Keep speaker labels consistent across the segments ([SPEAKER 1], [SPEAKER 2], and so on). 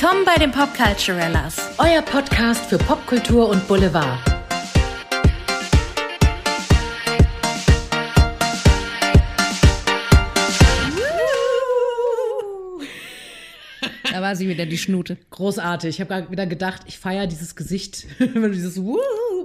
[SPEAKER 1] Willkommen bei den Popculturellas.
[SPEAKER 2] Euer Podcast für Popkultur und Boulevard.
[SPEAKER 3] Da war sie wieder, die Schnute.
[SPEAKER 2] Großartig. Ich habe wieder gedacht, ich feiere dieses Gesicht, wenn du dieses Wuhu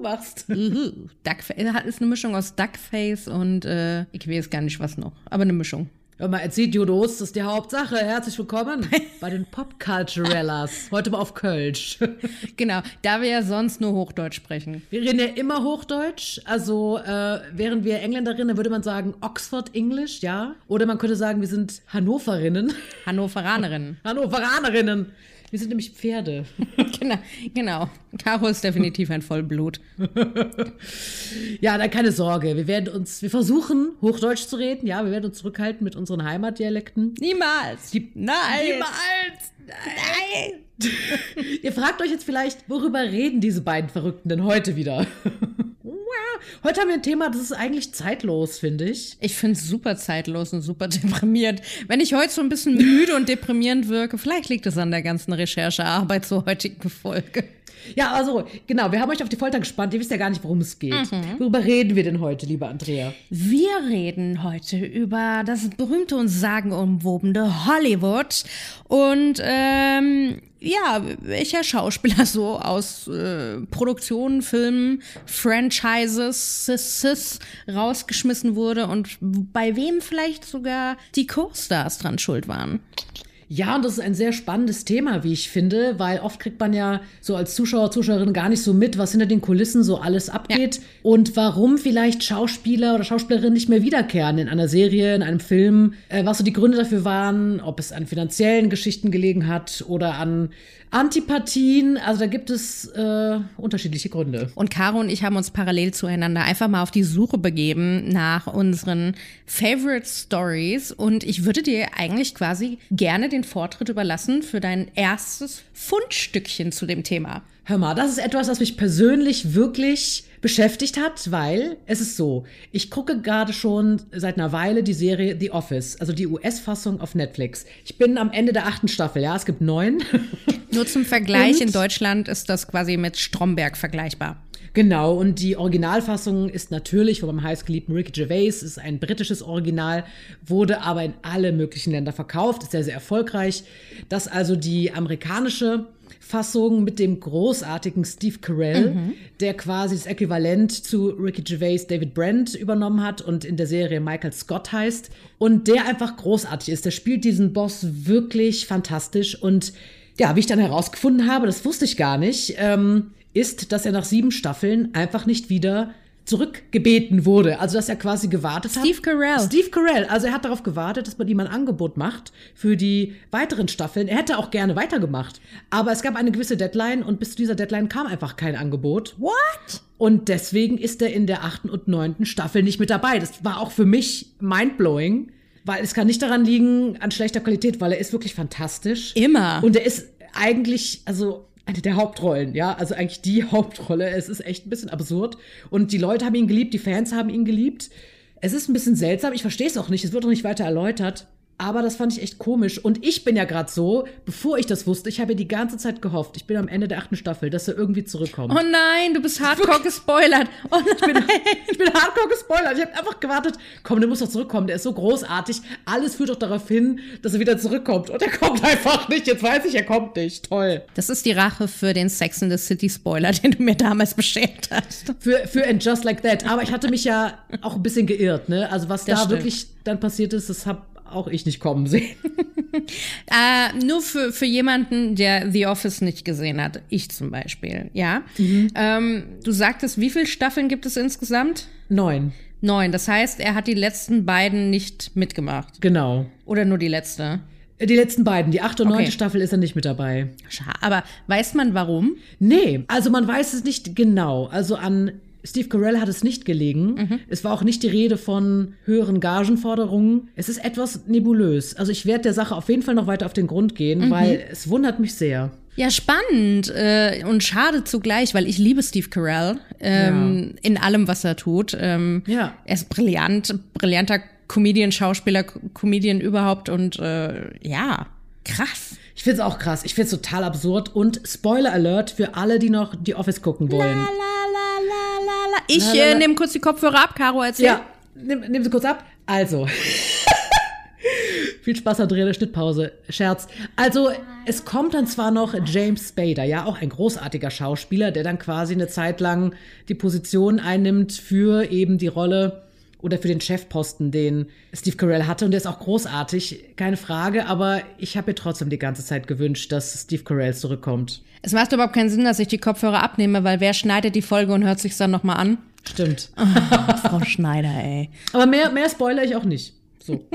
[SPEAKER 2] machst.
[SPEAKER 3] Duckface ist eine Mischung aus Duckface und äh, ich weiß gar nicht was noch, aber eine Mischung.
[SPEAKER 2] Hör mal, erzählt Judos, das ist die Hauptsache. Herzlich willkommen bei den Popculturellas. Heute mal auf Kölsch.
[SPEAKER 3] Genau, da wir ja sonst nur Hochdeutsch sprechen.
[SPEAKER 2] Wir reden ja immer Hochdeutsch. Also, äh, wären wir Engländerinnen, würde man sagen Oxford English, ja. Oder man könnte sagen, wir sind Hannoverinnen.
[SPEAKER 3] Hannoveranerinnen.
[SPEAKER 2] Hannoveranerinnen. Wir sind nämlich Pferde.
[SPEAKER 3] genau, genau. Caro ist definitiv ein Vollblut.
[SPEAKER 2] ja, dann keine Sorge. Wir werden uns, wir versuchen, Hochdeutsch zu reden. Ja, wir werden uns zurückhalten mit unseren Heimatdialekten.
[SPEAKER 3] Niemals.
[SPEAKER 2] Die,
[SPEAKER 3] Nein.
[SPEAKER 2] Niemals. Nein. Ihr fragt euch jetzt vielleicht, worüber reden diese beiden Verrückten denn heute wieder? Heute haben wir ein Thema, das ist eigentlich zeitlos, finde ich.
[SPEAKER 3] Ich finde es super zeitlos und super deprimierend. Wenn ich heute so ein bisschen müde und deprimierend wirke, vielleicht liegt es an der ganzen Recherchearbeit zur heutigen Folge.
[SPEAKER 2] Ja, also genau, wir haben euch auf die Folter gespannt. Ihr wisst ja gar nicht, worum es geht. Mhm. Worüber reden wir denn heute, liebe Andrea?
[SPEAKER 3] Wir reden heute über das berühmte und sagenumwobene Hollywood und ähm, ja, welcher Schauspieler so aus äh, Produktionen, Filmen, Franchises rausgeschmissen wurde und bei wem vielleicht sogar die Co-Stars dran schuld waren.
[SPEAKER 2] Ja, und das ist ein sehr spannendes Thema, wie ich finde, weil oft kriegt man ja so als Zuschauer, Zuschauerin gar nicht so mit, was hinter den Kulissen so alles abgeht ja. und warum vielleicht Schauspieler oder Schauspielerinnen nicht mehr wiederkehren in einer Serie, in einem Film, äh, was so die Gründe dafür waren, ob es an finanziellen Geschichten gelegen hat oder an Antipathien, also da gibt es äh, unterschiedliche Gründe.
[SPEAKER 3] Und Caro und ich haben uns parallel zueinander einfach mal auf die Suche begeben nach unseren Favorite Stories und ich würde dir eigentlich quasi gerne den Vortritt überlassen für dein erstes Fundstückchen zu dem Thema.
[SPEAKER 2] Hör mal, das ist etwas, was mich persönlich wirklich beschäftigt hat, weil es ist so, ich gucke gerade schon seit einer Weile die Serie The Office, also die US-Fassung auf Netflix. Ich bin am Ende der achten Staffel, ja, es gibt neun.
[SPEAKER 3] Nur zum Vergleich, und in Deutschland ist das quasi mit Stromberg vergleichbar.
[SPEAKER 2] Genau, und die Originalfassung ist natürlich von meinem heißgeliebten Ricky Gervais, ist ein britisches Original, wurde aber in alle möglichen Länder verkauft, ist sehr, sehr erfolgreich. Dass also die amerikanische Fassung mit dem großartigen Steve Carell, mhm. der quasi das Äquivalent zu Ricky Gervais David Brent übernommen hat und in der Serie Michael Scott heißt. Und der einfach großartig ist. Der spielt diesen Boss wirklich fantastisch. Und ja, wie ich dann herausgefunden habe, das wusste ich gar nicht, ähm, ist, dass er nach sieben Staffeln einfach nicht wieder zurückgebeten wurde. Also, dass er quasi gewartet
[SPEAKER 3] Steve hat. Steve Carell.
[SPEAKER 2] Steve Carell. Also, er hat darauf gewartet, dass man ihm ein Angebot macht für die weiteren Staffeln. Er hätte auch gerne weitergemacht. Aber es gab eine gewisse Deadline und bis zu dieser Deadline kam einfach kein Angebot.
[SPEAKER 3] What?
[SPEAKER 2] Und deswegen ist er in der achten und neunten Staffel nicht mit dabei. Das war auch für mich mindblowing. Weil es kann nicht daran liegen, an schlechter Qualität, weil er ist wirklich fantastisch.
[SPEAKER 3] Immer.
[SPEAKER 2] Und er ist eigentlich, also eine der Hauptrollen, ja, also eigentlich die Hauptrolle. Es ist echt ein bisschen absurd. Und die Leute haben ihn geliebt, die Fans haben ihn geliebt. Es ist ein bisschen seltsam, ich verstehe es auch nicht, es wird auch nicht weiter erläutert. Aber das fand ich echt komisch. Und ich bin ja gerade so, bevor ich das wusste, ich habe ja die ganze Zeit gehofft, ich bin am Ende der achten Staffel, dass er irgendwie zurückkommt.
[SPEAKER 3] Oh nein, du bist hardcore gespoilert. Oh nein.
[SPEAKER 2] Ich bin, ich bin hardcore gespoilert. Ich habe einfach gewartet, komm, der muss doch zurückkommen, der ist so großartig. Alles führt doch darauf hin, dass er wieder zurückkommt. Und er kommt einfach nicht. Jetzt weiß ich, er kommt nicht. Toll.
[SPEAKER 3] Das ist die Rache für den Sex in the City Spoiler, den du mir damals beschert hast.
[SPEAKER 2] Für, für And Just Like That. Aber ich hatte mich ja auch ein bisschen geirrt, ne? Also was das da stimmt. wirklich dann passiert ist, das habe auch ich nicht kommen sehen.
[SPEAKER 3] äh, nur für, für jemanden, der The Office nicht gesehen hat, ich zum Beispiel, ja. Mhm. Ähm, du sagtest, wie viele Staffeln gibt es insgesamt?
[SPEAKER 2] Neun.
[SPEAKER 3] Neun. Das heißt, er hat die letzten beiden nicht mitgemacht.
[SPEAKER 2] Genau.
[SPEAKER 3] Oder nur die letzte?
[SPEAKER 2] Die letzten beiden, die achte und neunte okay. Staffel ist er nicht mit dabei.
[SPEAKER 3] Schade. Aber weiß man warum?
[SPEAKER 2] Nee, also man weiß es nicht genau. Also an Steve Carell hat es nicht gelegen. Mhm. Es war auch nicht die Rede von höheren Gagenforderungen. Es ist etwas nebulös. Also ich werde der Sache auf jeden Fall noch weiter auf den Grund gehen, mhm. weil es wundert mich sehr.
[SPEAKER 3] Ja, spannend äh, und schade zugleich, weil ich liebe Steve Carell ähm, ja. in allem, was er tut. Ähm, ja. Er ist brillant, brillanter Comedian, Schauspieler, Comedian überhaupt und äh, ja, krass.
[SPEAKER 2] Ich finde es auch krass. Ich finde es total absurd. Und Spoiler Alert für alle, die noch die Office gucken wollen.
[SPEAKER 3] La, la, la, la. Ich äh, nehme kurz die Kopfhörer ab, Caro, erzähl.
[SPEAKER 2] Ja, nimm, nimm sie kurz ab. Also. Viel Spaß Andrea, Schnittpause. Scherz. Also, es kommt dann zwar noch James Spader, ja, auch ein großartiger Schauspieler, der dann quasi eine Zeit lang die Position einnimmt für eben die Rolle oder für den Chefposten, den Steve Carell hatte. Und der ist auch großartig, keine Frage, aber ich habe mir trotzdem die ganze Zeit gewünscht, dass Steve Carell zurückkommt.
[SPEAKER 3] Es macht überhaupt keinen Sinn, dass ich die Kopfhörer abnehme, weil wer schneidet die Folge und hört sich's dann nochmal an?
[SPEAKER 2] Stimmt.
[SPEAKER 3] Frau Schneider, ey.
[SPEAKER 2] Aber mehr, mehr spoiler ich auch nicht. So.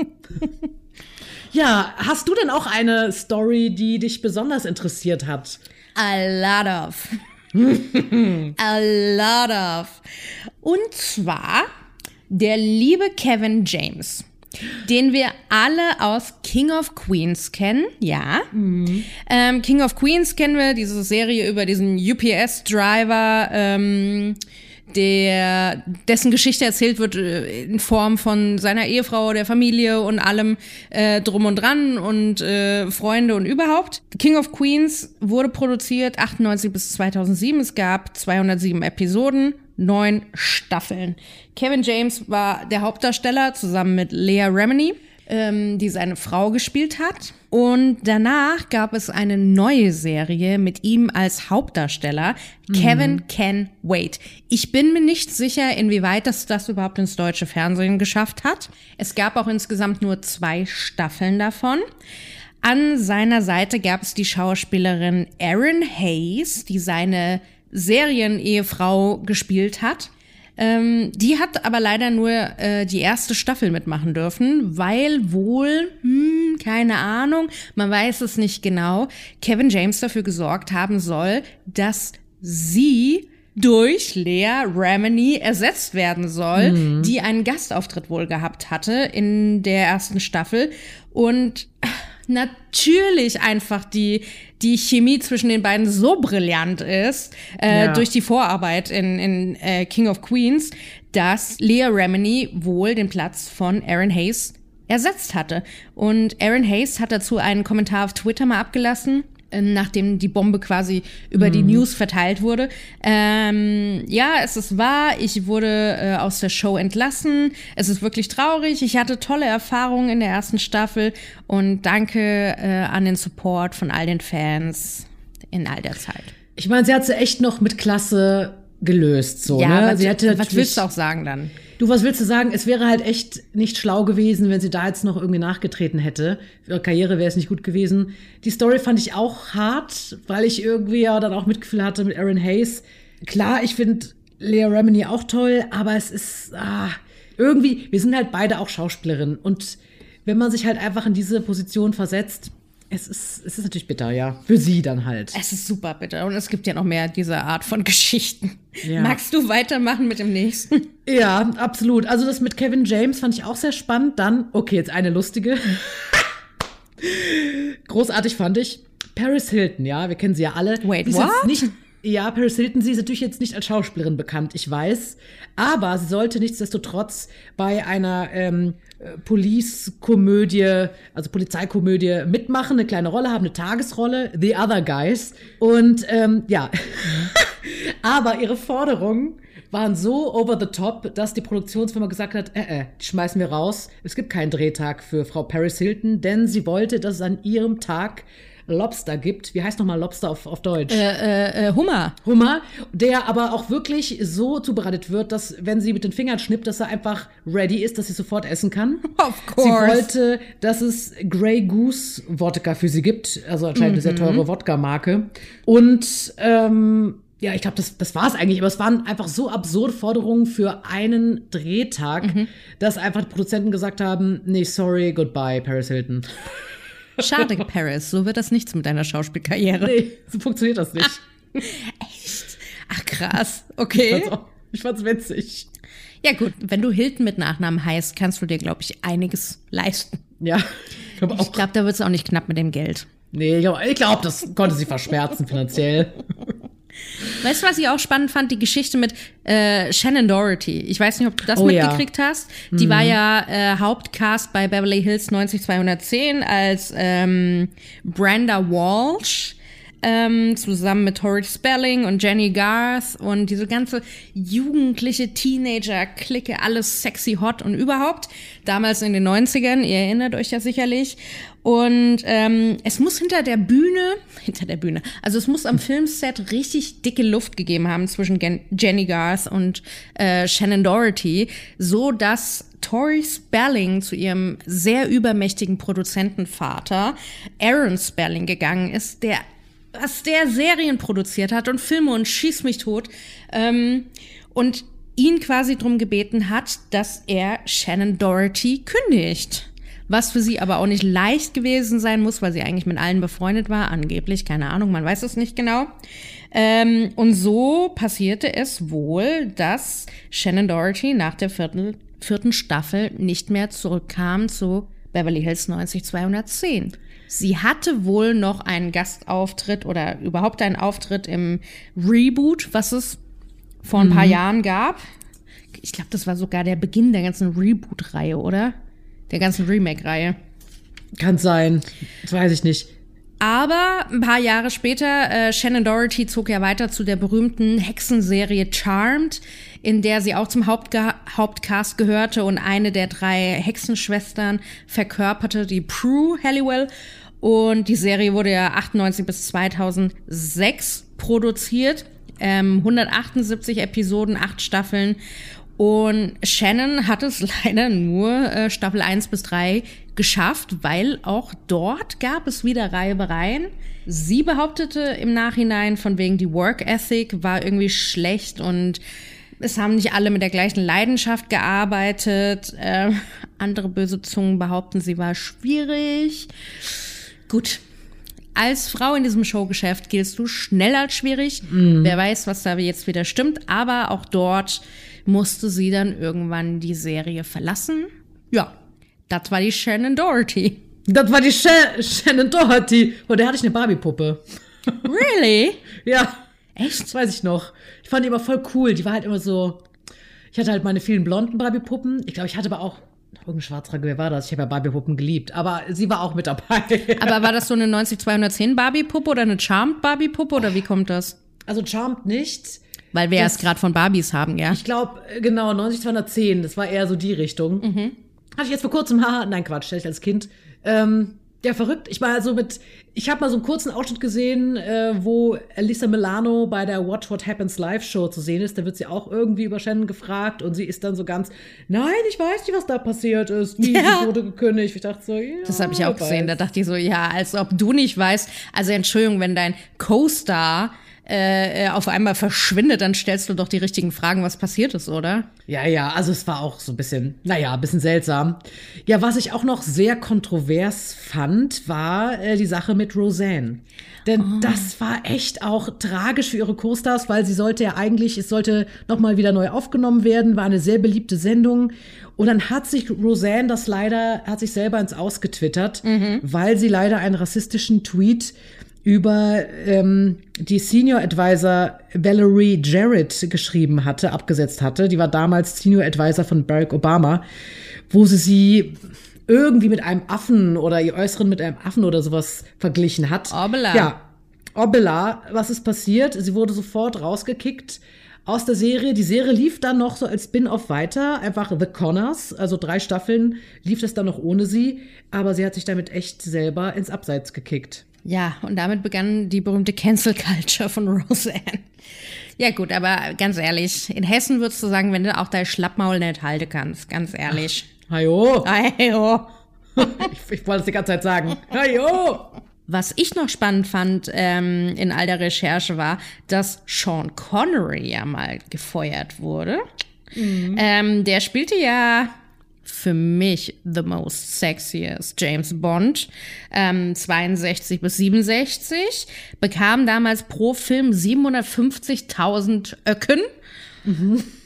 [SPEAKER 2] ja, hast du denn auch eine Story, die dich besonders interessiert hat?
[SPEAKER 3] A lot of. A lot of. Und zwar der liebe Kevin James, den wir alle aus King of Queens kennen, ja. Ähm, King of Queens kennen wir, diese Serie über diesen UPS-Driver, ähm, der, dessen Geschichte erzählt wird äh, in Form von seiner Ehefrau, der Familie und allem äh, drum und dran und äh, Freunde und überhaupt. King of Queens wurde produziert 98 bis 2007. Es gab 207 Episoden, neun Staffeln. Kevin James war der Hauptdarsteller zusammen mit Lea Remini, ähm, die seine Frau gespielt hat. Und danach gab es eine neue Serie mit ihm als Hauptdarsteller, Kevin Can Wait. Ich bin mir nicht sicher, inwieweit das das überhaupt ins deutsche Fernsehen geschafft hat. Es gab auch insgesamt nur zwei Staffeln davon. An seiner Seite gab es die Schauspielerin Erin Hayes, die seine Serienehefrau gespielt hat. Ähm, die hat aber leider nur äh, die erste Staffel mitmachen dürfen, weil wohl, hm, keine Ahnung, man weiß es nicht genau, Kevin James dafür gesorgt haben soll, dass sie durch Lea Remini ersetzt werden soll, die einen Gastauftritt wohl gehabt hatte in der ersten Staffel und natürlich einfach die, die Chemie zwischen den beiden so brillant ist, äh,
[SPEAKER 2] Ja.
[SPEAKER 3] durch die Vorarbeit in, in äh, King of Queens, dass Leah Remini wohl den Platz von Aaron Hayes ersetzt hatte. Und Aaron Hayes hat dazu einen Kommentar auf Twitter mal abgelassen, nachdem die Bombe quasi über die News verteilt wurde. Ähm, ja, es ist wahr, ich wurde äh, aus der Show entlassen. Es ist wirklich traurig. Ich hatte tolle Erfahrungen in der ersten Staffel und danke äh, an den Support von all den Fans in all der Zeit.
[SPEAKER 2] Ich meine, sie hat sie echt noch mit Klasse gelöst, so, ne?
[SPEAKER 3] was,
[SPEAKER 2] sie hätte
[SPEAKER 3] was willst du auch sagen dann?
[SPEAKER 2] Du, was willst du sagen? Es wäre halt echt nicht schlau gewesen, wenn sie da jetzt noch irgendwie nachgetreten hätte. Für ihre Karriere wäre es nicht gut gewesen. Die Story fand ich auch hart, weil ich irgendwie ja dann auch Mitgefühl hatte mit Aaron Hayes. Klar, ich finde Lea Remini auch toll, aber es ist ah, irgendwie, wir sind halt beide auch Schauspielerinnen. Und wenn man sich halt einfach in diese Position versetzt, es ist, es ist natürlich bitter, ja. Für sie dann halt.
[SPEAKER 3] Es ist super bitter und es gibt ja noch mehr dieser Art von Geschichten.
[SPEAKER 2] Ja.
[SPEAKER 3] Magst du weitermachen mit dem nächsten?
[SPEAKER 2] Ja, absolut. Also das mit Kevin James fand ich auch sehr spannend. Dann, okay, jetzt eine lustige. Großartig fand ich. Paris Hilton, ja, wir kennen sie ja alle.
[SPEAKER 3] Wait,
[SPEAKER 2] sie
[SPEAKER 3] what?
[SPEAKER 2] Nicht, ja, Paris Hilton, sie ist natürlich jetzt nicht als Schauspielerin bekannt, ich weiß. Aber sie sollte nichtsdestotrotz bei einer ähm, äh, Police-Komödie, also Polizeikomödie mitmachen, eine kleine Rolle haben, eine Tagesrolle, The Other Guys. Und ähm, ja, aber ihre Forderungen waren so over the top, dass die Produktionsfirma gesagt hat, äh, äh, die schmeißen wir raus. Es gibt keinen Drehtag für Frau Paris Hilton, denn sie wollte, dass es an ihrem Tag Lobster gibt. Wie heißt nochmal Lobster auf, auf Deutsch?
[SPEAKER 3] Äh, äh, Hummer.
[SPEAKER 2] Hummer, der aber auch wirklich so zubereitet wird, dass, wenn sie mit den Fingern schnippt, dass er einfach ready ist, dass sie sofort essen kann.
[SPEAKER 3] Of
[SPEAKER 2] Sie
[SPEAKER 3] course.
[SPEAKER 2] wollte, dass es Grey Goose Wodka für sie gibt, also anscheinend eine sehr teure Wodka-Marke. Und ähm, ja, ich glaube, das, das war es eigentlich, aber es waren einfach so absurde Forderungen für einen Drehtag, dass einfach die Produzenten gesagt haben, nee, sorry, goodbye, Paris Hilton.
[SPEAKER 3] Schade, Paris. So wird das nichts mit deiner Schauspielkarriere.
[SPEAKER 2] Nee, so funktioniert das nicht.
[SPEAKER 3] Echt? Ach, krass.
[SPEAKER 2] Ich
[SPEAKER 3] Okay.
[SPEAKER 2] ich fand's witzig.
[SPEAKER 3] Ja, gut. Wenn du Hilton mit Nachnamen heißt, kannst du dir, glaube ich, einiges leisten.
[SPEAKER 2] Ja, ich glaube
[SPEAKER 3] Ich
[SPEAKER 2] auch.
[SPEAKER 3] glaube, da wird es auch nicht knapp mit dem Geld.
[SPEAKER 2] Nee, ich glaube, glaub, das konnte sie verschmerzen finanziell.
[SPEAKER 3] Weißt du, was ich auch spannend fand? Die Geschichte mit äh, Shannon Doherty. Ich weiß nicht, ob du das
[SPEAKER 2] Oh ja.
[SPEAKER 3] mitgekriegt hast. Die war ja äh, Hauptcast bei Beverly Hills 90210 als ähm, Brenda Walsh. Ähm, zusammen mit Tori Spelling und Jenny Garth und diese ganze jugendliche Teenager-Clique, alles sexy, hot und überhaupt. Damals in den 90ern, ihr erinnert euch ja sicherlich. Und ähm, es muss hinter der Bühne, hinter der Bühne, also es muss am Filmset richtig dicke Luft gegeben haben zwischen Gen Jenny Garth und äh, Shannon Doherty, so dass Tori Spelling zu ihrem sehr übermächtigen Produzentenvater Aaron Spelling gegangen ist, der was der Serien produziert hat und Filme und schieß mich tot ähm, und ihn quasi drum gebeten hat, dass er Shannon Doherty kündigt. Was für sie aber auch nicht leicht gewesen sein muss, weil sie eigentlich mit allen befreundet war, angeblich, keine Ahnung, man weiß es nicht genau. Ähm, und so passierte es wohl, dass Shannon Doherty nach der vierten, vierten Staffel nicht mehr zurückkam zu Beverly Hills 90210. Sie hatte wohl noch einen Gastauftritt oder überhaupt einen Auftritt im Reboot, was es vor ein paar Jahren gab. Ich glaube, das war sogar der Beginn der ganzen Reboot-Reihe, oder? Der ganzen Remake-Reihe.
[SPEAKER 2] Kann sein. Das weiß ich nicht.
[SPEAKER 3] Aber ein paar Jahre später, äh, Shannon Doherty zog ja weiter zu der berühmten Hexenserie Charmed, in der sie auch zum Hauptga Hauptcast gehörte und eine der drei Hexenschwestern verkörperte, die Prue Halliwell. Und die Serie wurde ja 98 bis 2006 produziert. Ähm, 178 Episoden, acht Staffeln. Und Shannon hat es leider nur äh, Staffel 1 bis 3 geschafft, weil auch dort gab es wieder Reibereien. Sie behauptete im Nachhinein, von wegen die Work Ethic war irgendwie schlecht und es haben nicht alle mit der gleichen Leidenschaft gearbeitet. Äh, andere böse Zungen behaupten, sie war schwierig. Gut. Als Frau in diesem Showgeschäft giltst du schnell als schwierig. Wer weiß, was da jetzt wieder stimmt. Aber auch dort musste sie dann irgendwann die Serie verlassen. Ja, das war die Shannon Doherty.
[SPEAKER 2] Das war die Sh Shannon Doherty. Oh, der hatte ich eine Barbie-Puppe.
[SPEAKER 3] Really?
[SPEAKER 2] Ja.
[SPEAKER 3] Echt?
[SPEAKER 2] Das weiß ich noch. Ich fand die immer voll cool. Die war halt immer so. Ich hatte halt meine vielen blonden Barbie-Puppen. Ich glaube, ich hatte aber auch. Irgendein Schwarzrage, wer war das? Ich habe ja Barbie-Puppen geliebt. Aber sie war auch mit dabei.
[SPEAKER 3] Aber war das so eine 90210 Barbie-Puppe oder eine Charmed Barbie-Puppe oder wie kommt das?
[SPEAKER 2] Also Charmed nicht.
[SPEAKER 3] Weil wir
[SPEAKER 2] Das-
[SPEAKER 3] es gerade von Barbies haben, ja?
[SPEAKER 2] Ich glaube, genau, 90210. Das war eher so die Richtung.
[SPEAKER 3] Mhm.
[SPEAKER 2] Hatte ich jetzt vor kurzem, haha, nein, Quatsch, hatte ich als Kind. Ähm, ja, verrückt. Ich war so mit, ich habe mal so einen kurzen Ausschnitt gesehen, äh, wo Elisa Milano bei der Watch What Happens Live Show zu sehen ist. Da wird sie auch irgendwie über Shannon gefragt und sie ist dann so ganz, nein, ich weiß nicht, was da passiert ist. Wie
[SPEAKER 3] Ja.
[SPEAKER 2] sie wurde gekündigt. Ich dachte so, ja.
[SPEAKER 3] Das habe ich auch gesehen. Da
[SPEAKER 2] weiß.
[SPEAKER 3] dachte ich so, ja, als ob du nicht weißt. Also Entschuldigung, wenn dein Co-Star äh, äh, auf einmal verschwindet, dann stellst du doch die richtigen Fragen, was passiert ist, oder?
[SPEAKER 2] Ja, ja, also es war auch so ein bisschen, naja, ein bisschen seltsam. Ja, was ich auch noch sehr kontrovers fand, war äh, die Sache mit Roseanne. Denn das war echt auch tragisch für ihre Co-Stars, weil sie sollte ja eigentlich, es sollte nochmal wieder neu aufgenommen werden, war eine sehr beliebte Sendung. Und dann hat sich Roseanne das leider, hat sich selber ins Ausgetwittert, weil sie leider einen rassistischen Tweet über ähm, die Senior Advisor Valerie Jarrett geschrieben hatte, abgesetzt hatte. Die war damals Senior Advisor von Barack Obama, wo sie sie irgendwie mit einem Affen oder ihr Äußeren mit einem Affen oder sowas verglichen hat.
[SPEAKER 3] Obela.
[SPEAKER 2] Ja, Obela, was ist passiert? Sie wurde sofort rausgekickt aus der Serie. Die Serie lief dann noch so als Spin-off weiter, einfach The Connors, also drei Staffeln lief das dann noch ohne sie, aber sie hat sich damit echt selber ins Abseits gekickt.
[SPEAKER 3] Ja, und damit begann die berühmte Cancel Culture von Roseanne. Ja gut, aber ganz ehrlich, in Hessen würdest du sagen, wenn du auch dein Schlappmaul nicht halten kannst, ganz ehrlich.
[SPEAKER 2] Hajo,
[SPEAKER 3] Ayo.
[SPEAKER 2] ich, ich wollte es die ganze Zeit sagen. Hajo!
[SPEAKER 3] Was ich noch spannend fand ähm, in all der Recherche war, dass Sean Connery ja mal gefeuert wurde. Ähm, der spielte ja für mich the most sexiest James Bond, ähm, 62 bis 67, bekam damals pro Film 750.000 Öcken.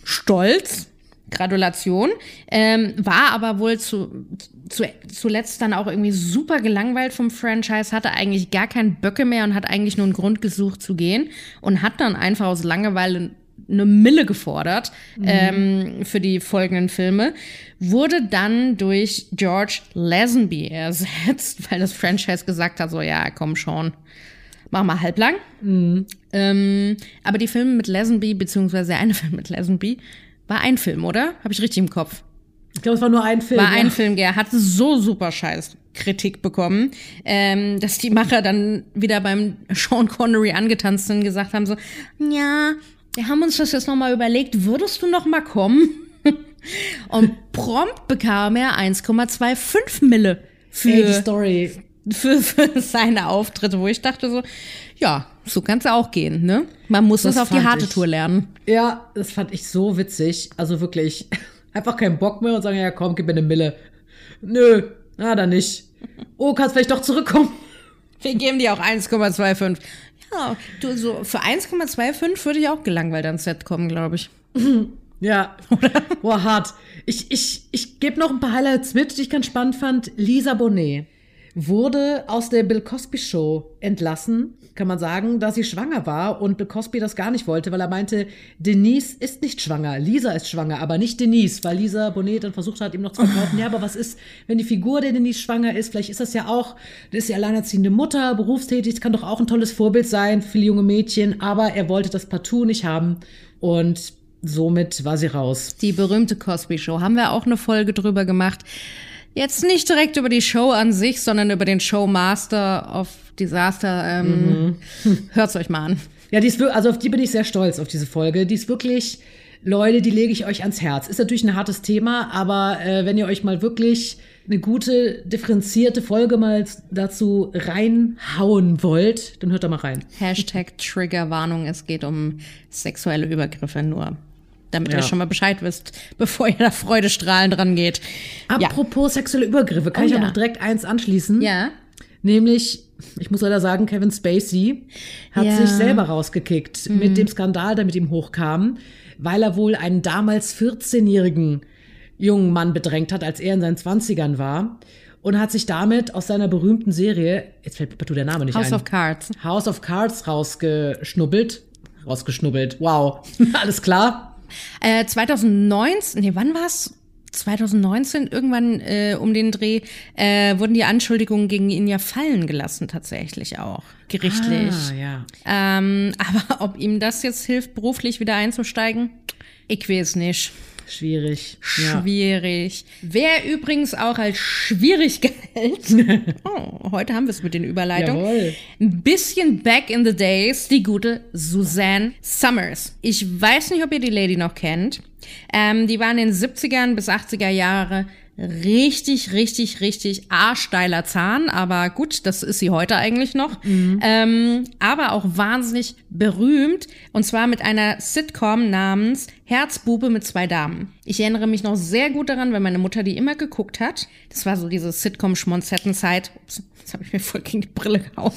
[SPEAKER 3] Stolz. Gratulation. Ähm, war aber wohl zu, zu, zuletzt dann auch irgendwie super gelangweilt vom Franchise, hatte eigentlich gar keinen Böcke mehr und hat eigentlich nur einen Grund gesucht zu gehen und hat dann einfach aus Langeweile eine Mille gefordert mhm. ähm, für die folgenden Filme, wurde dann durch George Lazenby ersetzt, weil das Franchise gesagt hat, so ja, komm schon, mach mal halblang. Mhm. Ähm, aber die Filme mit Lazenby, beziehungsweise der eine Film mit Lazenby, war ein Film, oder? Habe ich richtig im Kopf?
[SPEAKER 2] Ich glaube, es war nur ein Film.
[SPEAKER 3] War ja. ein Film, der hat so super scheiß Kritik bekommen, ähm, dass die Macher dann wieder beim Sean Connery angetanzt sind und gesagt haben so, ja, wir haben uns das jetzt nochmal überlegt, würdest du noch mal kommen? Und prompt bekam er 1,25 Mille für,
[SPEAKER 2] Ey, die Story.
[SPEAKER 3] Für, für seine Auftritte, wo ich dachte so, ja, so kann es auch gehen, ne? Man muss das, das auf die harte
[SPEAKER 2] ich,
[SPEAKER 3] Tour lernen.
[SPEAKER 2] Ja, das fand ich so witzig. Also wirklich, einfach keinen Bock mehr und sagen, ja komm, gib mir eine Mille. Nö, na dann nicht. Oh, kannst vielleicht doch zurückkommen.
[SPEAKER 3] Wir geben dir auch 1,25. Du, so für 1,25 würde ich auch gelangweilt ans Set kommen, glaube ich.
[SPEAKER 2] Ja, oder? Boah, hart. Ich, ich, ich gebe noch ein paar Highlights mit, die ich ganz spannend fand. Lisa Bonet wurde aus der Bill Cosby Show entlassen, kann man sagen, da sie schwanger war und Bill Cosby das gar nicht wollte, weil er meinte, Denise ist nicht schwanger, Lisa ist schwanger, aber nicht Denise, weil Lisa Bonet dann versucht hat, ihm noch zu verkaufen, ja, aber was ist, wenn die Figur der Denise schwanger ist, vielleicht ist das ja auch, das ist ja alleinerziehende Mutter, berufstätig, das kann doch auch ein tolles Vorbild sein für junge Mädchen, aber er wollte das partout nicht haben und somit war sie raus.
[SPEAKER 3] Die berühmte Cosby Show, haben wir auch eine Folge drüber gemacht. Jetzt nicht direkt über die Show an sich, sondern über den Showmaster of Disaster. Ähm, mhm. Hört's euch mal an.
[SPEAKER 2] Ja, die ist, also auf die bin ich sehr stolz, auf diese Folge. Die ist wirklich, Leute, die lege ich euch ans Herz. Ist natürlich ein hartes Thema, aber äh, wenn ihr euch mal wirklich eine gute, differenzierte Folge mal dazu reinhauen wollt, dann hört da mal rein.
[SPEAKER 3] Hashtag Triggerwarnung, es geht um sexuelle Übergriffe nur damit ja. ihr schon mal Bescheid wisst, bevor ihr da freudestrahlend dran geht.
[SPEAKER 2] Apropos ja. sexuelle Übergriffe, kann oh, ich ja. auch noch direkt eins anschließen.
[SPEAKER 3] Ja.
[SPEAKER 2] Nämlich, ich muss leider sagen, Kevin Spacey hat ja. sich selber rausgekickt mhm. mit dem Skandal, der mit ihm hochkam, weil er wohl einen damals 14-jährigen jungen Mann bedrängt hat, als er in seinen 20ern war. Und hat sich damit aus seiner berühmten Serie, jetzt fällt mir der Name nicht
[SPEAKER 3] House
[SPEAKER 2] ein.
[SPEAKER 3] House of Cards.
[SPEAKER 2] House of Cards rausgeschnubbelt. Rausgeschnubbelt. Wow. Alles klar.
[SPEAKER 3] Äh, 2019, nee, wann war's? 2019 irgendwann äh, um den Dreh äh, wurden die Anschuldigungen gegen ihn ja fallen gelassen tatsächlich auch gerichtlich.
[SPEAKER 2] Ah, ja.
[SPEAKER 3] Ähm, aber ob ihm das jetzt hilft, beruflich wieder einzusteigen, ich weiß nicht.
[SPEAKER 2] Schwierig.
[SPEAKER 3] Schwierig. Ja. Wer übrigens auch als schwierig galt. oh, heute haben wir es mit den Überleitungen.
[SPEAKER 2] Jawohl.
[SPEAKER 3] Ein bisschen back in the days, die gute Suzanne Summers. Ich weiß nicht, ob ihr die Lady noch kennt. Ähm, die war in den 70ern bis 80er Jahre richtig, richtig, richtig arschsteiler Zahn, aber gut, das ist sie heute eigentlich noch. Mhm. Ähm, aber auch wahnsinnig berühmt und zwar mit einer Sitcom namens Herzbube mit zwei Damen. Ich erinnere mich noch sehr gut daran, weil meine Mutter die immer geguckt hat. Das war so diese Sitcom-Schmonzettenzeit. Ups, jetzt habe ich mir voll gegen die Brille gehauen.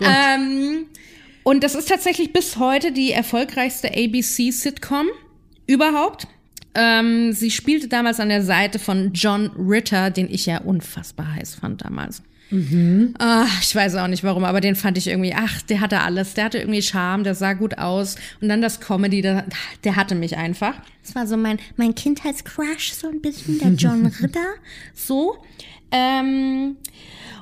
[SPEAKER 3] oh ähm, und das ist tatsächlich bis heute die erfolgreichste ABC-Sitcom überhaupt. Ähm, sie spielte damals an der Seite von John Ritter, den ich ja unfassbar heiß fand damals. Mhm. Ach, ich weiß auch nicht warum, aber den fand ich irgendwie, ach, der hatte alles. Der hatte irgendwie Charme, der sah gut aus. Und dann das Comedy, der, der hatte mich einfach. Das war so mein, mein Kindheitscrush, so ein bisschen, der John Ritter. So. Ähm,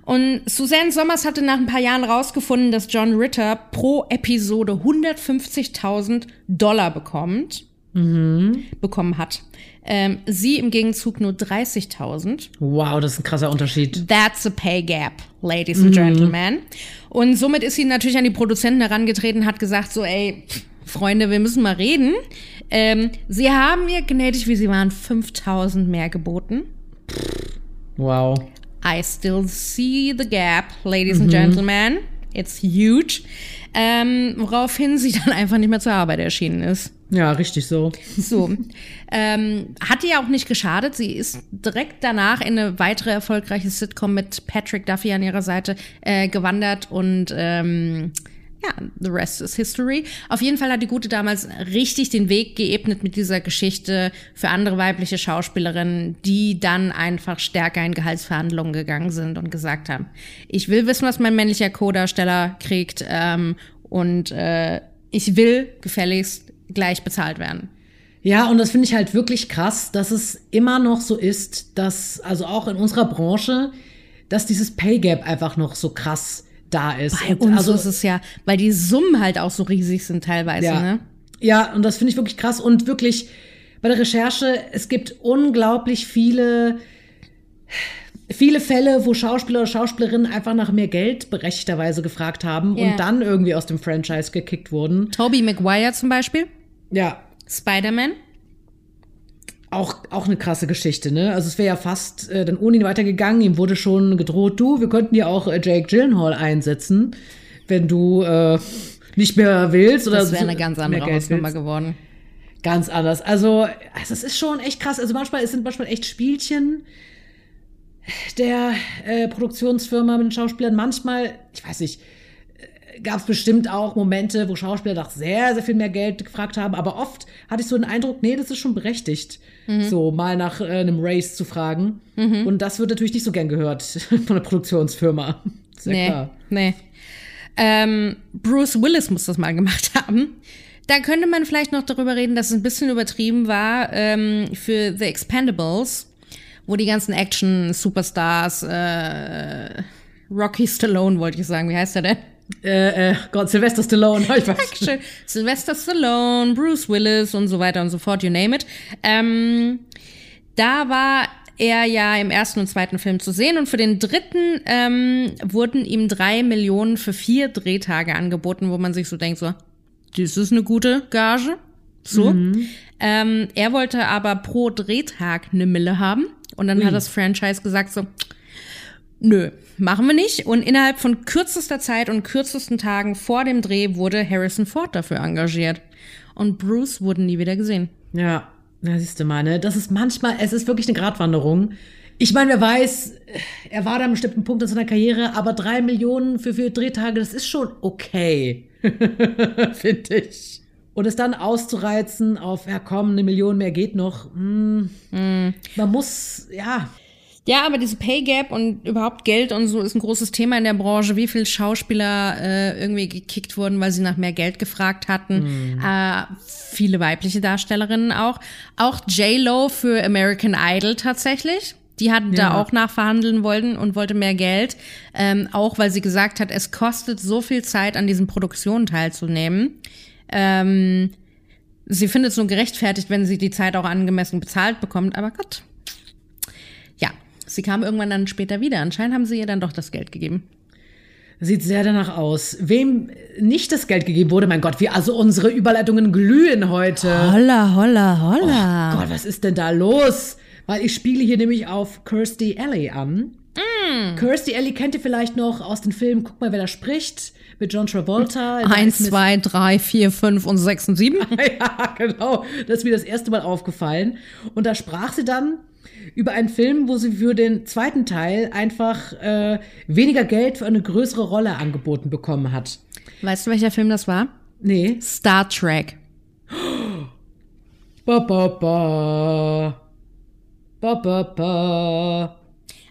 [SPEAKER 3] und Suzanne Sommers hatte nach ein paar Jahren rausgefunden, dass John Ritter pro Episode 150.000 Dollar bekommt
[SPEAKER 2] mhm.
[SPEAKER 3] bekommen hat. Ähm, sie im Gegenzug nur 30.000.
[SPEAKER 2] Wow, das ist ein krasser Unterschied.
[SPEAKER 3] That's a pay gap, ladies and mhm. gentlemen. Und somit ist sie natürlich an die Produzenten herangetreten, hat gesagt so, ey, Freunde, wir müssen mal reden. Ähm, sie haben mir gnädig, wie sie waren, 5.000 mehr geboten.
[SPEAKER 2] Wow.
[SPEAKER 3] I still see the gap, ladies mhm. and gentlemen. It's huge. Ähm, woraufhin sie dann einfach nicht mehr zur Arbeit erschienen ist.
[SPEAKER 2] Ja, richtig so.
[SPEAKER 3] So. ähm, hat ihr auch nicht geschadet. Sie ist direkt danach in eine weitere erfolgreiche Sitcom mit Patrick Duffy an ihrer Seite äh, gewandert und ähm, ja, the rest is history. Auf jeden Fall hat die Gute damals richtig den Weg geebnet mit dieser Geschichte für andere weibliche Schauspielerinnen, die dann einfach stärker in Gehaltsverhandlungen gegangen sind und gesagt haben, ich will wissen, was mein männlicher Co-Darsteller kriegt ähm, und äh, ich will gefälligst gleich bezahlt werden.
[SPEAKER 2] Ja, und das finde ich halt wirklich krass, dass es immer noch so ist, dass, also auch in unserer Branche, dass dieses Pay Gap einfach noch so krass da ist.
[SPEAKER 3] Bei uns
[SPEAKER 2] also,
[SPEAKER 3] ist es ja, weil die Summen halt auch so riesig sind teilweise,
[SPEAKER 2] ja.
[SPEAKER 3] ne?
[SPEAKER 2] Ja, und das finde ich wirklich krass. Und wirklich bei der Recherche, es gibt unglaublich viele, viele Fälle, wo Schauspieler oder Schauspielerinnen einfach nach mehr Geld berechtigterweise gefragt haben
[SPEAKER 3] Ja.
[SPEAKER 2] und dann irgendwie aus dem Franchise gekickt wurden.
[SPEAKER 3] Toby Maguire zum Beispiel,
[SPEAKER 2] Ja,
[SPEAKER 3] Spider-Man.
[SPEAKER 2] auch, auch eine krasse Geschichte, ne? Also es wäre ja fast äh, dann ohne ihn weitergegangen. Ihm wurde schon gedroht, du, wir könnten ja auch äh, Jake Gyllenhaal einsetzen, wenn du äh, nicht mehr willst oder
[SPEAKER 3] Das wäre eine ganz andere Hausnummer
[SPEAKER 2] willst.
[SPEAKER 3] geworden.
[SPEAKER 2] Ganz anders. Also, also es ist schon echt krass. Also manchmal, es sind manchmal echt Spielchen der äh, Produktionsfirma mit den Schauspielern. Manchmal, ich weiß nicht, gab es bestimmt auch Momente, wo Schauspieler nach sehr, sehr viel mehr Geld gefragt haben. Aber oft hatte ich so den Eindruck, nee, das ist schon berechtigt,
[SPEAKER 3] Mhm.
[SPEAKER 2] so mal nach äh, einem Race zu fragen. Und das wird natürlich nicht so gern gehört von der Produktionsfirma. Sehr
[SPEAKER 3] Nee,
[SPEAKER 2] klar.
[SPEAKER 3] nee. Ähm, Bruce Willis muss das mal gemacht haben. Da könnte man vielleicht noch darüber reden, dass es ein bisschen übertrieben war ähm, für The Expendables, wo die ganzen Action-Superstars, äh, Rocky Stallone wollte ich sagen, wie heißt er denn?
[SPEAKER 2] Äh, äh, Gott, Sylvester Stallone, ich weiß.
[SPEAKER 3] Sylvester Stallone, Bruce Willis und so weiter und so fort, you name it. Ähm, da war er ja im ersten und zweiten Film zu sehen und für den dritten ähm, wurden ihm drei Millionen für vier Drehtage angeboten, wo man sich so denkt, so, das ist eine gute Gage. So. Ähm, er wollte aber pro Drehtag eine Mille haben und dann hat das Franchise gesagt so, Nö, machen wir nicht. Und innerhalb von kürzester Zeit und kürzesten Tagen vor dem Dreh wurde Harrison Ford dafür engagiert. Und Bruce wurde nie wieder gesehen.
[SPEAKER 2] Ja, na siehst du mal, ne? Das ist manchmal, es ist wirklich eine Gratwanderung. Ich meine, wer weiß, er war da einem bestimmten Punkt in seiner Karriere, aber drei Millionen für vier Drehtage, das ist schon okay. Finde ich. Und es dann auszureizen auf, ja komm, eine Million mehr geht noch. Hm. Man muss, ja,
[SPEAKER 3] Ja, aber diese Pay Gap und überhaupt Geld und so ist ein großes Thema in der Branche. Wie viele Schauspieler äh, irgendwie gekickt wurden, weil sie nach mehr Geld gefragt hatten. Äh, viele weibliche Darstellerinnen auch. Auch J-Lo für American Idol tatsächlich. Die hat da auch nachverhandeln wollen und wollte mehr Geld. Ähm, auch weil sie gesagt hat, es kostet so viel Zeit, an diesen Produktionen teilzunehmen. Ähm, sie findet es nur gerechtfertigt, wenn sie die Zeit auch angemessen bezahlt bekommt. Aber Gott, ja, sie kam irgendwann dann später wieder. Anscheinend haben sie ihr dann doch das Geld gegeben.
[SPEAKER 2] Sieht sehr danach aus. Wem nicht das Geld gegeben wurde, mein Gott, wie also unsere Überleitungen glühen heute.
[SPEAKER 3] Holla, holla, holla.
[SPEAKER 2] Gott, was ist denn da los? Weil ich spiele hier nämlich auf Kirstie Alley an. Kirstie Alley kennt ihr vielleicht noch aus den Filmen Guck mal, wer da spricht mit John Travolta.
[SPEAKER 3] Eins, zwei, drei, vier, fünf und sechs und sieben.
[SPEAKER 2] ja, genau. Das ist mir das erste Mal aufgefallen. Und da sprach sie dann über einen Film, wo sie für den zweiten Teil einfach äh, weniger Geld für eine größere Rolle angeboten bekommen hat.
[SPEAKER 3] Weißt du, welcher Film das war?
[SPEAKER 2] Nee.
[SPEAKER 3] Star Trek.
[SPEAKER 2] Ba, ba, ba. Ba, ba, ba.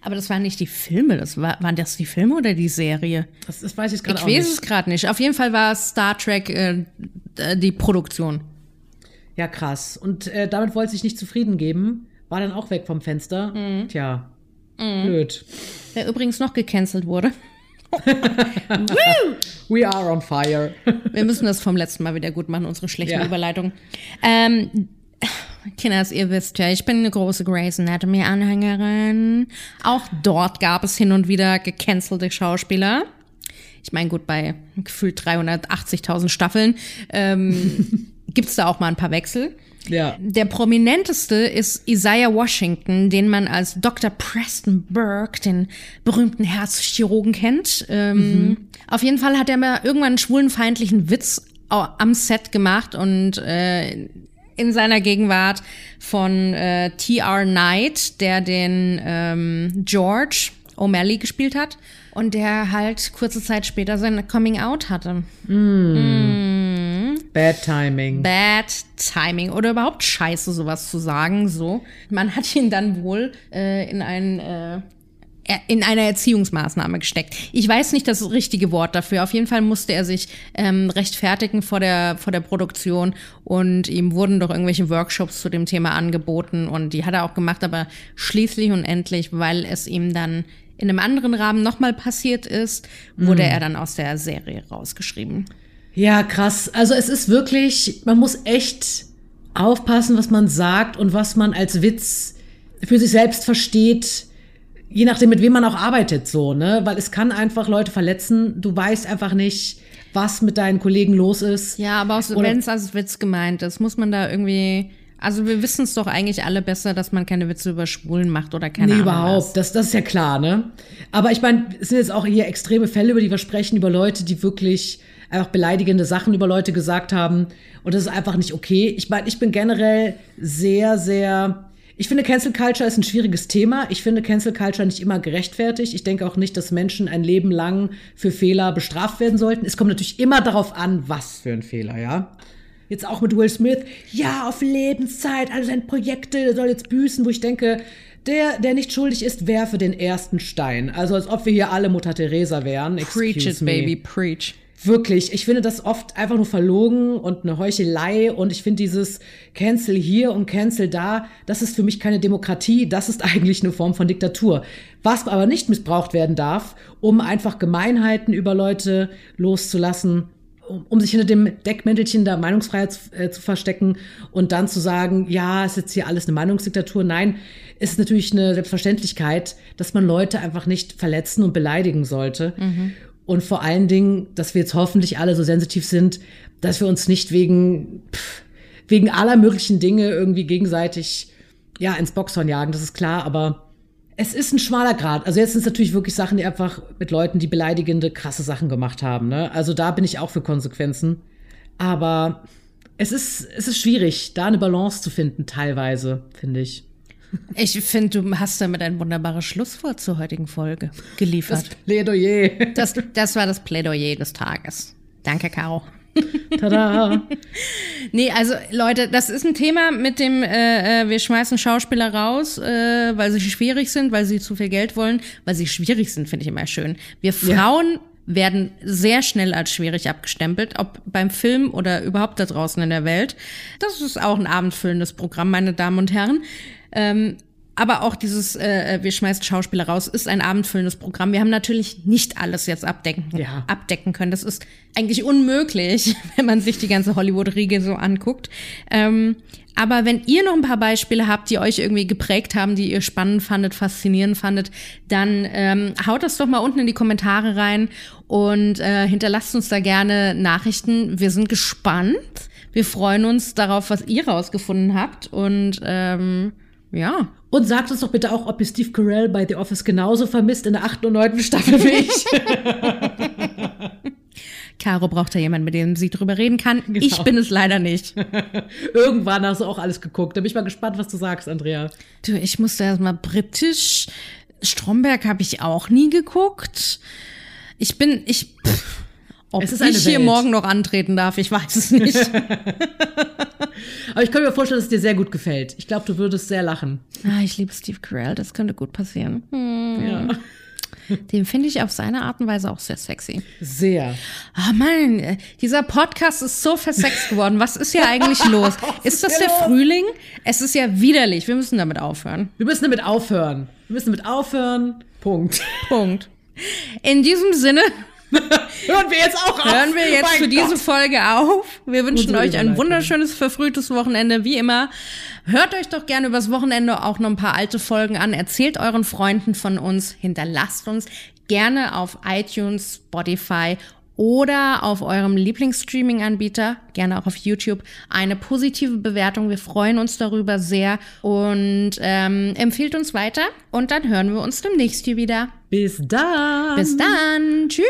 [SPEAKER 3] Aber das waren nicht die Filme, das war, waren das die Filme oder die Serie?
[SPEAKER 2] Das, das weiß ich gerade
[SPEAKER 3] Ich
[SPEAKER 2] auch
[SPEAKER 3] weiß
[SPEAKER 2] nicht.
[SPEAKER 3] es gerade nicht. Auf jeden Fall war Star Trek äh, die Produktion.
[SPEAKER 2] Ja, krass. Und äh, damit wollte sie sich nicht zufrieden geben. War dann auch weg vom Fenster.
[SPEAKER 3] Mhm.
[SPEAKER 2] Tja. Blöd.
[SPEAKER 3] Der übrigens noch gecancelt wurde.
[SPEAKER 2] We are on fire.
[SPEAKER 3] Wir müssen das vom letzten Mal wieder gut machen, unsere schlechten
[SPEAKER 2] Ja.
[SPEAKER 3] Überleitungen. Ähm, Kinders, ihr wisst ja, ich bin eine große Grey's Anatomy-Anhängerin. Auch dort gab es hin und wieder gecancelte Schauspieler. Ich meine, gut, bei gefühlt 380.000 Staffeln ähm, gibt's da auch mal ein paar Wechsel.
[SPEAKER 2] Ja.
[SPEAKER 3] Der prominenteste ist Isaiah Washington, den man als Dr. Preston Burke, den berühmten Herzchirurgen, kennt. Ähm, Auf jeden Fall hat er mal irgendwann einen schwulenfeindlichen Witz am Set gemacht und äh, in seiner Gegenwart von äh, T.R. Knight, der den ähm, George O'Malley gespielt hat und der halt kurze Zeit später sein Coming Out hatte.
[SPEAKER 2] Bad Timing.
[SPEAKER 3] Bad Timing oder überhaupt scheiße, sowas zu sagen. So, man hat ihn dann wohl äh, in ein äh, in eine Erziehungsmaßnahme gesteckt. Ich weiß nicht das richtige Wort dafür. Auf jeden Fall musste er sich ähm, rechtfertigen vor der vor der Produktion und ihm wurden doch irgendwelche Workshops zu dem Thema angeboten und die hat er auch gemacht, aber schließlich und endlich, weil es ihm dann in einem anderen Rahmen nochmal passiert ist, wurde er dann aus der Serie rausgeschrieben.
[SPEAKER 2] Ja, krass. Also es ist wirklich, man muss echt aufpassen, was man sagt und was man als Witz für sich selbst versteht, je nachdem, mit wem man auch arbeitet, so, ne? Weil es kann einfach Leute verletzen. Du weißt einfach nicht, was mit deinen Kollegen los ist.
[SPEAKER 3] Ja, aber
[SPEAKER 2] Oder-
[SPEAKER 3] wenn es als Witz gemeint ist, muss man da irgendwie. Also wir wissen es doch eigentlich alle besser, dass man keine Witze über Schwulen macht oder keine
[SPEAKER 2] Nee,
[SPEAKER 3] Ahnung.
[SPEAKER 2] überhaupt.
[SPEAKER 3] Was.
[SPEAKER 2] Das, das ist ja klar, ne? Aber ich meine, es sind jetzt auch hier extreme Fälle, über die wir sprechen, über Leute, die wirklich einfach beleidigende Sachen über Leute gesagt haben. Und das ist einfach nicht okay. Ich meine, ich bin generell sehr, sehr. Ich finde, Cancel Culture ist ein schwieriges Thema. Ich finde Cancel Culture nicht immer gerechtfertigt. Ich denke auch nicht, dass Menschen ein Leben lang für Fehler bestraft werden sollten. Es kommt natürlich immer darauf an, was für ein Fehler, ja? Jetzt auch mit Will Smith. Ja, auf Lebenszeit, all seine Projekte, der soll jetzt büßen, wo ich denke, der, der nicht schuldig ist, werfe den ersten Stein. Also als ob wir hier alle Mutter Teresa wären.
[SPEAKER 3] Preach
[SPEAKER 2] Excuse
[SPEAKER 3] it,
[SPEAKER 2] me.
[SPEAKER 3] baby, preach.
[SPEAKER 2] Wirklich, ich finde das oft einfach nur verlogen und eine Heuchelei und ich finde dieses Cancel hier und Cancel da, das ist für mich keine Demokratie, das ist eigentlich eine Form von Diktatur. Was aber nicht missbraucht werden darf, um einfach Gemeinheiten über Leute loszulassen, um, sich hinter dem Deckmäntelchen der Meinungsfreiheit äh, zu verstecken und dann zu sagen, ja, ist jetzt hier alles eine Meinungsdiktatur. Nein, ist natürlich eine Selbstverständlichkeit, dass man Leute einfach nicht verletzen und beleidigen sollte. Und vor allen Dingen, dass wir jetzt hoffentlich alle so sensitiv sind, dass wir uns nicht wegen, pff, wegen aller möglichen Dinge irgendwie gegenseitig ja, ins Boxhorn jagen, das ist klar, aber es ist ein schmaler Grad. Also jetzt sind es natürlich wirklich Sachen, die einfach mit Leuten, die beleidigende, krasse Sachen gemacht haben. Ne? Also da bin ich auch für Konsequenzen. Aber es ist, es ist schwierig, da eine Balance zu finden, teilweise, finde ich.
[SPEAKER 3] Ich finde, du hast damit ein wunderbares Schlusswort zur heutigen Folge geliefert.
[SPEAKER 2] Plädoyer.
[SPEAKER 3] Das, das war das Plädoyer des Tages. Danke, Caro.
[SPEAKER 2] Tada.
[SPEAKER 3] Nee, also Leute, das ist ein Thema mit dem, äh, äh, wir schmeißen Schauspieler raus, äh, weil sie schwierig sind, weil sie zu viel Geld wollen, weil sie schwierig sind, finde ich immer schön. Wir Frauen werden sehr schnell als schwierig abgestempelt, ob beim Film oder überhaupt da draußen in der Welt. Das ist auch ein abendfüllendes Programm, meine Damen und Herren. Ähm, aber auch dieses, äh, wir schmeißen Schauspieler raus, ist ein abendfüllendes Programm. Wir haben natürlich nicht alles jetzt abdecken,
[SPEAKER 2] Ja.
[SPEAKER 3] abdecken können. Das ist eigentlich unmöglich, wenn man sich die ganze Hollywood-Riege so anguckt. Ähm, aber wenn ihr noch ein paar Beispiele habt, die euch irgendwie geprägt haben, die ihr spannend fandet, faszinierend fandet, dann ähm, haut das doch mal unten in die Kommentare rein und äh, hinterlasst uns da gerne Nachrichten. Wir sind gespannt. Wir freuen uns darauf, was ihr rausgefunden habt. Und ähm, ja.
[SPEAKER 2] Und sagt uns doch bitte auch, ob ihr Steve Carell bei The Office genauso vermisst in der achten und neunten Staffel wie ich.
[SPEAKER 3] Caro braucht da jemanden, mit dem sie drüber reden kann.
[SPEAKER 2] Genau.
[SPEAKER 3] Ich bin es leider nicht.
[SPEAKER 2] Irgendwann hast du auch alles geguckt. Da bin ich mal gespannt, was du sagst, Andrea.
[SPEAKER 3] Du, ich musste erstmal britisch. Stromberg habe ich auch nie geguckt. Ich bin, ich, pff, ob ich hier morgen noch antreten darf, ich weiß es nicht.
[SPEAKER 2] Aber ich kann mir vorstellen, dass es dir sehr gut gefällt. Ich glaube, du würdest sehr lachen.
[SPEAKER 3] ah, ich liebe Steve Carell, das könnte gut passieren. Hm,
[SPEAKER 2] Ja.
[SPEAKER 3] Den finde ich auf seine Art und Weise auch sehr sexy.
[SPEAKER 2] Sehr.
[SPEAKER 3] Ah, Mann, äh, dieser Podcast ist so versext geworden. Was ist hier eigentlich los? Ist das der? Frühling? Es ist ja widerlich. Wir müssen damit aufhören.
[SPEAKER 2] Wir müssen damit aufhören. Wir müssen damit aufhören. Punkt.
[SPEAKER 3] Punkt. In diesem Sinne
[SPEAKER 2] Hören wir jetzt auch auf.
[SPEAKER 3] hören wir jetzt
[SPEAKER 2] Mein
[SPEAKER 3] für diese
[SPEAKER 2] Gott.
[SPEAKER 3] Folge auf. Wir wünschen euch ein wunderschönes, verfrühtes Wochenende, wie immer. Hört euch doch gerne übers Wochenende auch noch ein paar alte Folgen an. Erzählt euren Freunden von uns. Hinterlasst uns gerne auf iTunes, Spotify oder auf eurem Lieblingsstreaming-Anbieter, gerne auch auf YouTube, eine positive Bewertung. Wir freuen uns darüber sehr und ähm, empfiehlt uns weiter. Und dann hören wir uns demnächst hier wieder.
[SPEAKER 2] Bis dann.
[SPEAKER 3] Bis dann. Tschüss.